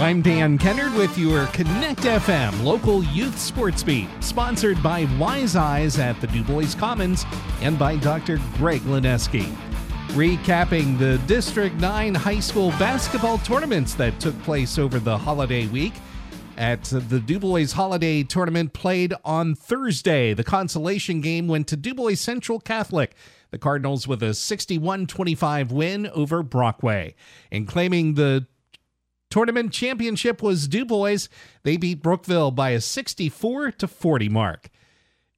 I'm Dan Kennard with your Connect FM local youth sports beat, sponsored by Wise Eyes at the Dubois Commons and by Dr. Greg Lineski. Recapping the District 9 high school basketball tournaments that took place over the holiday week. At the Dubois Holiday Tournament played on Thursday, the consolation game went to Dubois Central Catholic. The Cardinals with a 61 25 win over Brockway. And claiming the tournament championship was Dubois. They beat Brookville by a 64 to 40 mark.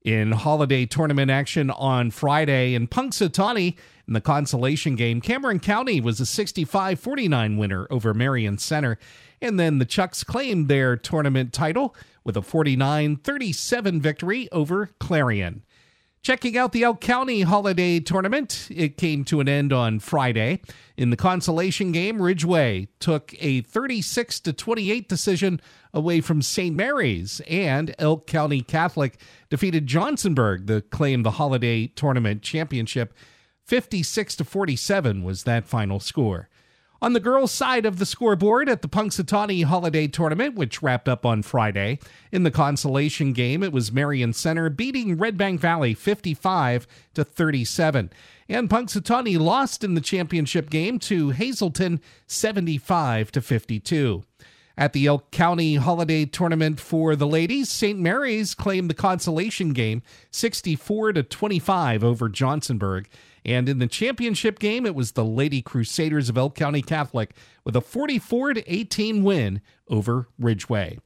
In holiday tournament action on Friday in Punxsutawney, in the consolation game, Cameron County was a 65 49 winner over Marion Center. And then the Chucks claimed their tournament title with a 49 37 victory over Clarion. Checking out the Elk County Holiday Tournament, it came to an end on Friday. In the consolation game, Ridgway took a 36 to 28 decision away from St. Mary's, and Elk County Catholic defeated Johnsonburg to claim the Holiday Tournament championship. 56 to 47 was that final score. On the girls' side of the scoreboard at the Punxsutawney Holiday Tournament, which wrapped up on Friday, in the consolation game, it was Marion Center beating Red Bank Valley 55 to 37. And Punxsutawney lost in the championship game to Hazleton 75 to 52. At the Elk County Holiday Tournament for the ladies, St. Mary's claimed the consolation game 64 to 25 over Johnsonburg. And in the championship game, it was the Lady Crusaders of Elk County Catholic with a 44 to 18 win over Ridgway.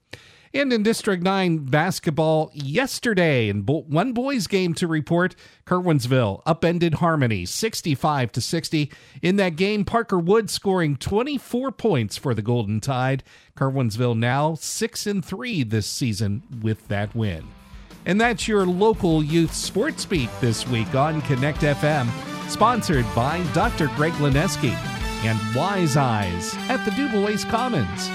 And in District 9 basketball yesterday, in one boys game to report, Curwensville upended Harmony 65 to 60. In that game, Parker Wood scoring 24 points for the Golden Tide. Curwensville now 6 and 3 this season with that win. And that's your local youth sports beat this week on Connect FM, sponsored by Dr. Greg Lineski and Wise Eyes at the Dubois Commons.